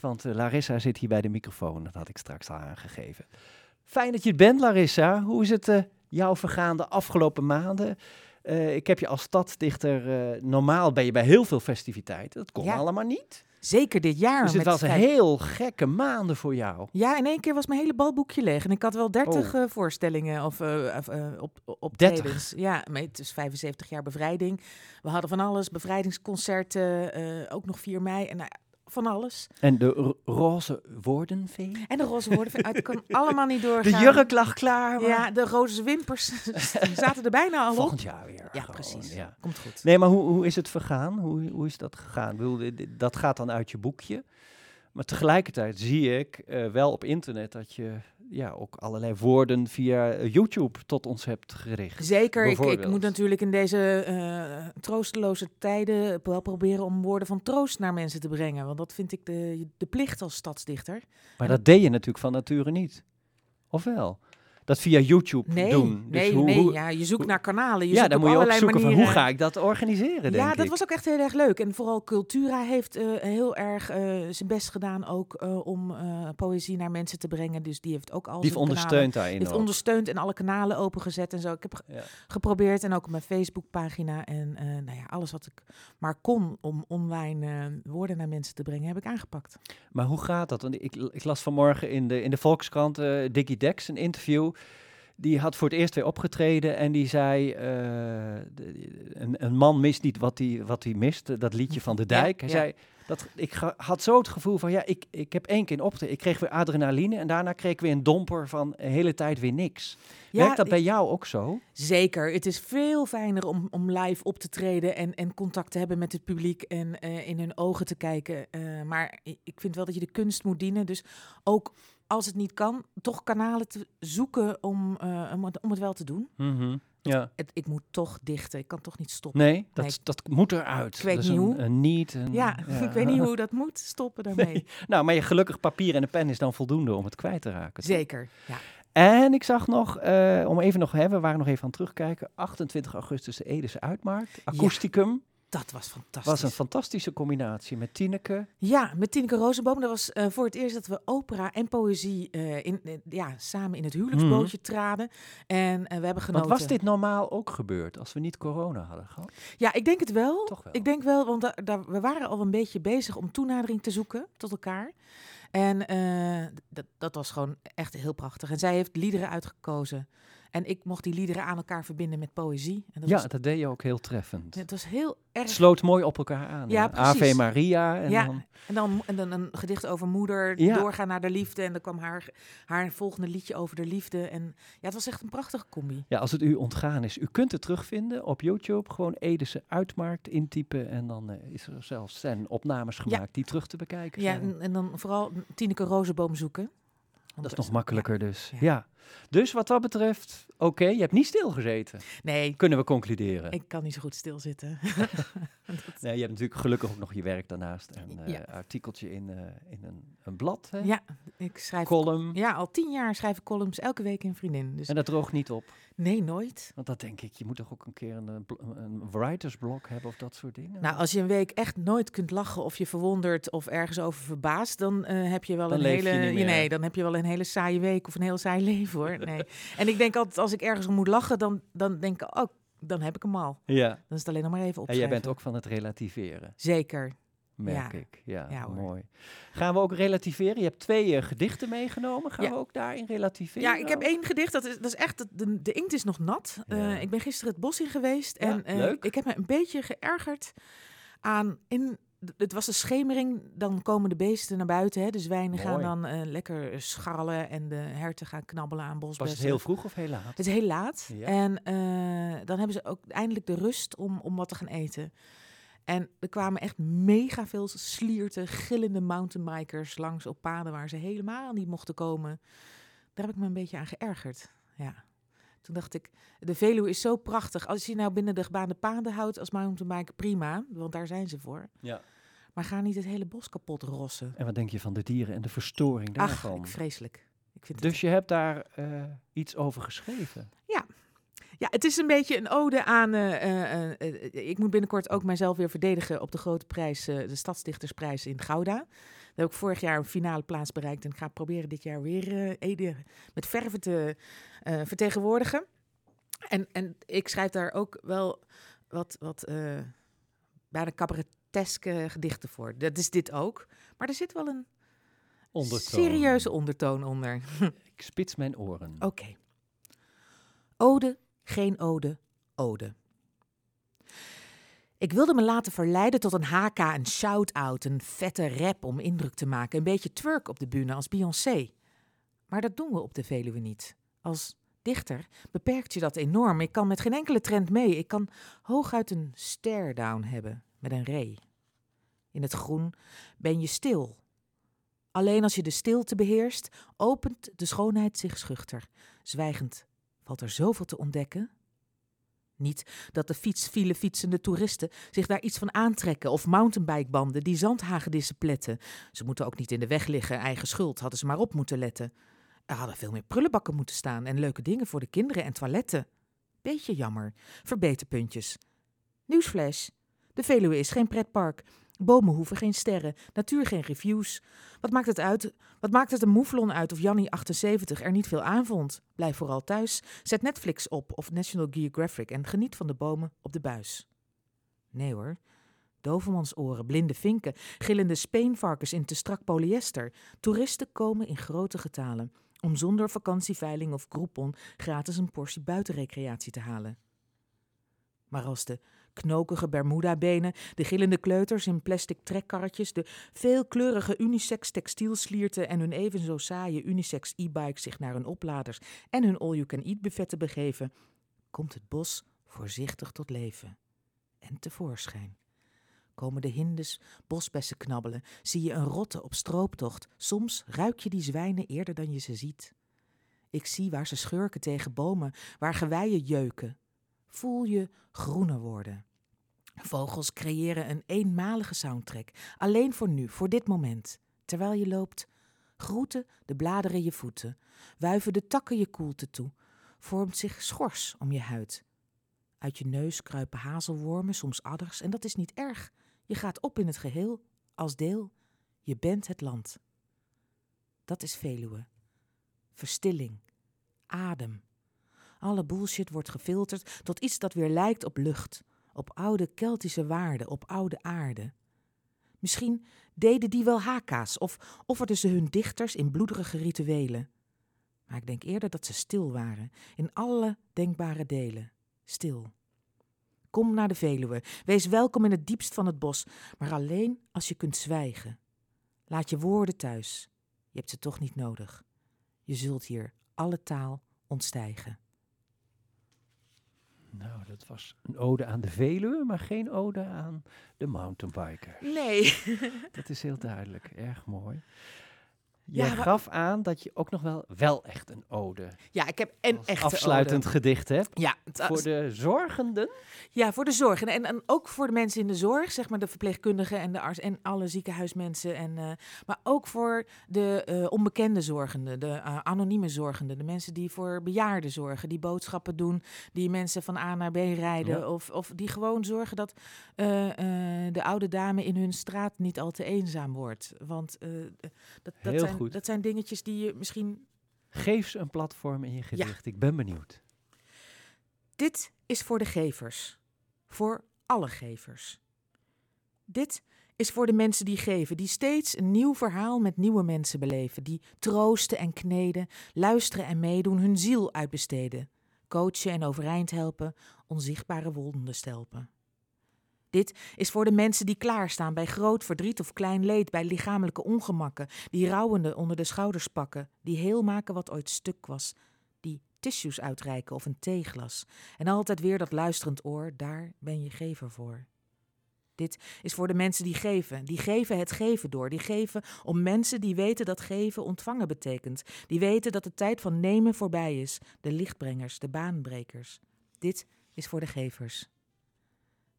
want eh, Larissa zit hier bij de microfoon. Dat had ik straks al aangegeven. Fijn dat je het bent, Larissa. Hoe is het uh, jouw vergaande afgelopen maanden? Uh, ik heb je als stadsdichter, uh, normaal ben je bij heel veel festiviteiten. Dat kon ja. allemaal niet. Zeker dit jaar. Dus het was een heel gekke maanden voor jou. Ja, in één keer was mijn hele balboekje leeg. En ik had wel 30 oh. uh, voorstellingen of op, op 30? Ja, het is 75 jaar bevrijding. We hadden van alles, bevrijdingsconcerten, ook nog 4 mei. En nou, van alles. En de roze woordenvee? En de roze woordenvee. Het kan allemaal niet doorgaan. De jurk lag klaar. Maar... Ja, de roze wimpers zaten er bijna al op. Volgend jaar weer. Ja, gewoon, precies. Ja. Komt goed. Nee, maar hoe, hoe is het vergaan? Hoe, hoe is dat gegaan? Ik bedoel, dat gaat dan uit je boekje. Maar tegelijkertijd zie ik uh, wel op internet dat je ja, ook allerlei woorden via YouTube tot ons hebt gericht. Zeker, ik, ik, moet natuurlijk in deze uh, troosteloze tijden wel proberen om woorden van troost naar mensen te brengen. Want dat vind ik de, de plicht als stadsdichter. Maar dat deed je natuurlijk van nature niet. Of wel? Dat via YouTube nee, doen. Dus nee, hoe, nee, hoe, ja, je zoekt naar kanalen. Je ja, dan moet je opzoeken manieren. van hoe ga ik dat organiseren, Ja, denk dat ik. was ook echt heel erg leuk. En vooral Cultura heeft uh, heel erg uh, zijn best gedaan ook uh, om poëzie naar mensen te brengen. Dus die heeft ook al Die heeft ondersteund daarin heeft ook. ondersteund en alle kanalen opengezet en zo. Ik heb Ja. geprobeerd en ook op mijn Facebookpagina en nou ja, alles wat ik maar kon om online woorden naar mensen te brengen, heb ik aangepakt. Maar hoe gaat dat? Want ik, ik las vanmorgen in de, in de Volkskrant Dickie Dex een interview. Die had voor het eerst weer opgetreden en die zei: uh, de, een, een, man mist niet wat hij wat hij mist. Dat liedje van de dijk. Hij ja. zei: dat, Ik ga, had zo het gevoel van: ja, ik, ik heb één keer optreden. Ik kreeg weer adrenaline en daarna kreeg ik weer een domper van een hele tijd weer niks. Ja, Werkt dat bij jou ook zo? Zeker. Het is veel fijner om, om live op te treden en, en contact te hebben met het publiek en uh, in hun ogen te kijken. Uh, maar ik vind wel dat je de kunst moet dienen. Dus ook als het niet kan, toch kanalen te zoeken om, uh, om, het, om het wel te doen. Mm -hmm. Ja. Het, ik moet toch dichten. Ik kan toch niet stoppen. Nee, dat, nee. dat moet eruit. Ik weet dat niet een, hoe. Een niet. Een, ja, ja, ik weet niet hoe dat moet. Stoppen daarmee. Nee. Nou, maar je gelukkig papier en een pen is dan voldoende om het kwijt te raken. Zeker, ja. En ik zag nog, uh, om even nog, hè, we waren nog even aan het terugkijken, 28 augustus de Edese Uitmarkt, Acousticum. Dat was fantastisch. was een fantastische combinatie met Tineke. Ja, met Tineke Rozenboom. Dat was uh, voor het eerst dat we opera en poëzie uh, in, uh, ja, samen in het huwelijksbootje mm. traden. En we hebben genoten. Want was dit normaal ook gebeurd als we niet corona hadden gehad? Ja, ik denk het wel. Toch wel. Ik denk wel, want da da we waren al een beetje bezig om toenadering te zoeken tot elkaar. En dat, dat was gewoon echt heel prachtig. En zij heeft liederen uitgekozen. En ik mocht die liederen aan elkaar verbinden met poëzie. En dat ja, was, dat deed je ook heel treffend. Het was heel erg... Het sloot mooi op elkaar aan. Ja. Ave Maria. En ja, dan... en, dan, en dan een gedicht over moeder, Ja. doorgaan naar de liefde. En dan kwam haar, haar volgende liedje over de liefde. En ja, het was echt een prachtige combi. Ja, als het u ontgaan is, u kunt het terugvinden op YouTube. Gewoon Edese Uitmarkt intypen. En dan eh, is er zelfs zijn opnames gemaakt die terug te bekijken Ja, zijn. en, en dan vooral Tineke Rozenboom zoeken. Want Dat is nog makkelijker dus. Ja. Dus wat dat betreft, oké, je hebt niet stilgezeten. Nee, Kunnen we concluderen. ik kan niet zo goed stilzitten. Dat- Nee, je hebt natuurlijk gelukkig ook nog je werk daarnaast. Een eh, Ja. artikeltje in, eh, in een, een blad, hè? ja, ik schrijf... column. Ja, al tien jaar schrijf ik columns elke week in Vriendin. Dus En dat droogt niet op. nee, nooit. Want dat denk ik, je moet toch ook een keer een, een, bl- een writersblok hebben of dat soort dingen? Nou, als je een week echt nooit kunt lachen of je verwondert of ergens over verbaast, dan eh, heb je wel Dan een je hele. meer. nee, dan heb je wel een hele saaie week of een heel saai leven hoor. Nee. en ik denk altijd, als ik ergens om moet lachen, dan, dan denk ik, oh, dan heb ik hem al. ja. Dan is het alleen nog maar even En opschrijven. jij bent ook van het relativeren, Zeker. merk Ja. ik. Ja, mooi. Gaan we ook relativeren? Je hebt twee eh, gedichten meegenomen. Gaan Ja. we ook daarin relativeren? Ja, ik heb één gedicht. Dat is, dat is echt, de, de inkt is nog nat. Eh, ik ben gisteren het bos in geweest. En eh, leuk. ik heb me een beetje geërgerd aan... In, het was de schemering, dan komen de beesten naar buiten. Hè. De zwijnen gaan dan eh, lekker scharrelen en de herten gaan knabbelen aan Was bosbessen. het heel vroeg of heel laat? Het is heel laat. Ja. En eh, dan hebben ze ook eindelijk de rust om, om wat te gaan eten. En er kwamen echt mega veel slierten, gillende mountainbikers langs op paden waar ze helemaal niet mochten komen. Daar heb ik me een beetje aan geërgerd. Ja. Toen dacht ik, de Veluwe is zo prachtig. Als je nou binnen de gebaande paden houdt als mountainbiker, prima. Want daar zijn ze voor. Ja. Maar ga niet het hele bos kapot rossen. En wat denk je van de dieren en de verstoring Ach, daarvan? ik, vreselijk. Ik vind het Dus je hebt daar eh, iets over geschreven. Ja, het is een beetje een ode aan. eh, eh, ik moet binnenkort ook mijzelf weer verdedigen op de grote prijs, eh, de Stadsdichtersprijs in Gouda. Heb ik vorig jaar een finale plaats bereikt. En ik ga proberen dit jaar weer eh, Ede met verven te eh, vertegenwoordigen. En, en ik schrijf daar ook wel wat, wat uh, bijna cabareteske gedichten voor. Dat is dit ook. Maar er zit wel een Ondertoon. serieuze ondertoon onder. Ik spits mijn oren. Oké. Ode, geen ode, ode. Ik wilde me laten verleiden tot een HK, een shout-out, een vette rap om indruk te maken. Een beetje twerk op de bühne als Beyoncé. Maar dat doen we op de Veluwe niet. Als dichter beperkt je dat enorm. Ik kan met geen enkele trend mee. Ik kan hooguit een stare-down hebben met een ree. In het groen ben je stil. Alleen als je de stilte beheerst, opent de schoonheid zich schuchter. Zwijgend valt er zoveel te ontdekken. Niet dat de fietsfile fietsende toeristen zich daar iets van aantrekken of mountainbikebanden die zandhagedissen pletten. Ze moeten ook niet in de weg liggen, eigen schuld, hadden ze maar op moeten letten. Er hadden veel meer prullenbakken moeten staan en leuke dingen voor de kinderen en toiletten. Beetje jammer, verbeterpuntjes. Nieuwsflash. De Veluwe is geen pretpark. Bomen hoeven geen sterren, natuur geen reviews. Wat maakt het uit? Wat maakt het een moeflon uit of Jannie 78 er niet veel aan vond? Blijf vooral thuis, zet Netflix op of National Geographic en geniet van de bomen op de buis. Nee hoor. Dovemansoren, blinde vinken, gillende speenvarkens in te strak polyester. Toeristen komen in grote getalen om zonder vakantieveiling of Groupon gratis een portie buitenrecreatie te halen. Maar als de knokige Bermuda-benen, de gillende kleuters in plastic trekkarretjes, de veelkleurige unisex textielslierten en hun even zo saaie unisex e-bikes zich naar hun opladers en hun all-you-can-eat buffetten begeven, komt het bos voorzichtig tot leven en tevoorschijn. Komen de hindes bosbessen knabbelen, zie je een rotte op strooptocht, soms ruik je die zwijnen eerder dan je ze ziet. Ik zie waar ze schurken tegen bomen, waar geweien jeuken, voel je groener worden. Vogels creëren een eenmalige soundtrack, alleen voor nu, voor dit moment. Terwijl je loopt, groeten de bladeren je voeten, wuiven de takken je koelte toe, vormt zich schors om je huid. Uit je neus kruipen hazelwormen, soms adders, en dat is niet erg. Je gaat op in het geheel, als deel. Je bent het land. Dat is Veluwe. Verstilling, adem, alle bullshit wordt gefilterd tot iets dat weer lijkt op lucht, op oude Keltische waarden, op oude aarde. Misschien deden die wel haka's of offerden ze hun dichters in bloederige rituelen. Maar ik denk eerder dat ze stil waren, in alle denkbare delen. Stil. Kom naar de Veluwe, wees welkom in het diepst van het bos, maar alleen als je kunt zwijgen. Laat je woorden thuis, je hebt ze toch niet nodig. Je zult hier alle taal ontstijgen. Nou, dat was een ode aan de Veluwe, maar geen ode aan de mountainbikers. Nee. Dat is heel duidelijk. Erg mooi. Ja, maar- gaf aan dat je ook nog wel, wel echt een ode Ja, ik heb een als echte afsluitend ode. gedicht hebt. Ja, Voor de zorgenden. ja, voor de zorg. En, en, ook voor de mensen in de zorg, zeg maar de verpleegkundigen en de arts en alle ziekenhuismensen. En, eh, maar ook voor de eh, onbekende zorgenden, de eh, anonieme zorgenden. De mensen die voor bejaarden zorgen, die boodschappen doen, die mensen van A naar B rijden. Ja. Of, of die gewoon zorgen dat de oude dame in hun straat niet al te eenzaam wordt. Want dat, dat, Heel zijn, goed. dat zijn dingetjes die je misschien Geef ze een platform in je gedicht. Ik ben benieuwd. Dit is voor de gevers. Voor alle gevers. Dit is voor de mensen die geven, die steeds een nieuw verhaal met nieuwe mensen beleven, die troosten en kneden, luisteren en meedoen, hun ziel uitbesteden, coachen en overeind helpen, onzichtbare wonden stelpen. Dit is voor de mensen die klaarstaan bij groot verdriet of klein leed, bij lichamelijke ongemakken, die rouwende onder de schouders pakken, die heel maken wat ooit stuk was, die tissues uitreiken of een theeglas. En altijd weer dat luisterend oor, daar ben je gever voor. Dit is voor de mensen die geven, die geven het geven door, die geven om mensen die weten dat geven ontvangen betekent, die weten dat de tijd van nemen voorbij is, de lichtbrengers, de baanbrekers. Dit is voor de gevers.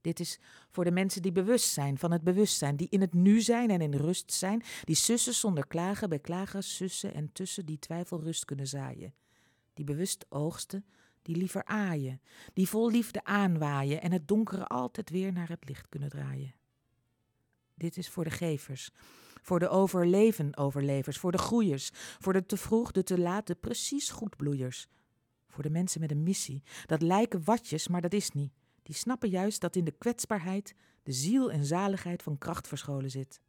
Dit is voor de mensen die bewust zijn van het bewustzijn, die in het nu zijn en in rust zijn, die sussen zonder klagen bij klagen sussen en tussen die twijfel rust kunnen zaaien die bewust oogsten, die liever aaien, die vol liefde aanwaaien en het donkere altijd weer naar het licht kunnen draaien. Dit is voor de gevers, Voor de overleven-overlevers, voor de groeiers, voor de te vroeg, de te laat, de precies goedbloeiers. Voor de mensen met een missie. Dat lijken watjes, maar dat is niet. Die snappen juist dat in de kwetsbaarheid de ziel en zaligheid van kracht verscholen zit.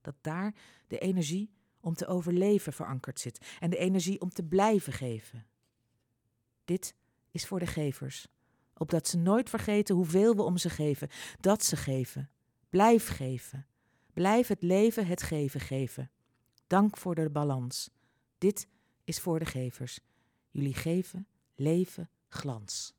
Dat daar de energie om te overleven verankerd zit en de energie om te blijven geven. Dit is voor de gevers, opdat ze nooit vergeten hoeveel we om ze geven, dat ze geven. Blijf geven. Blijf het leven het geven geven. Dank voor de balans. Dit is voor de gevers. Jullie geven, leven, glans.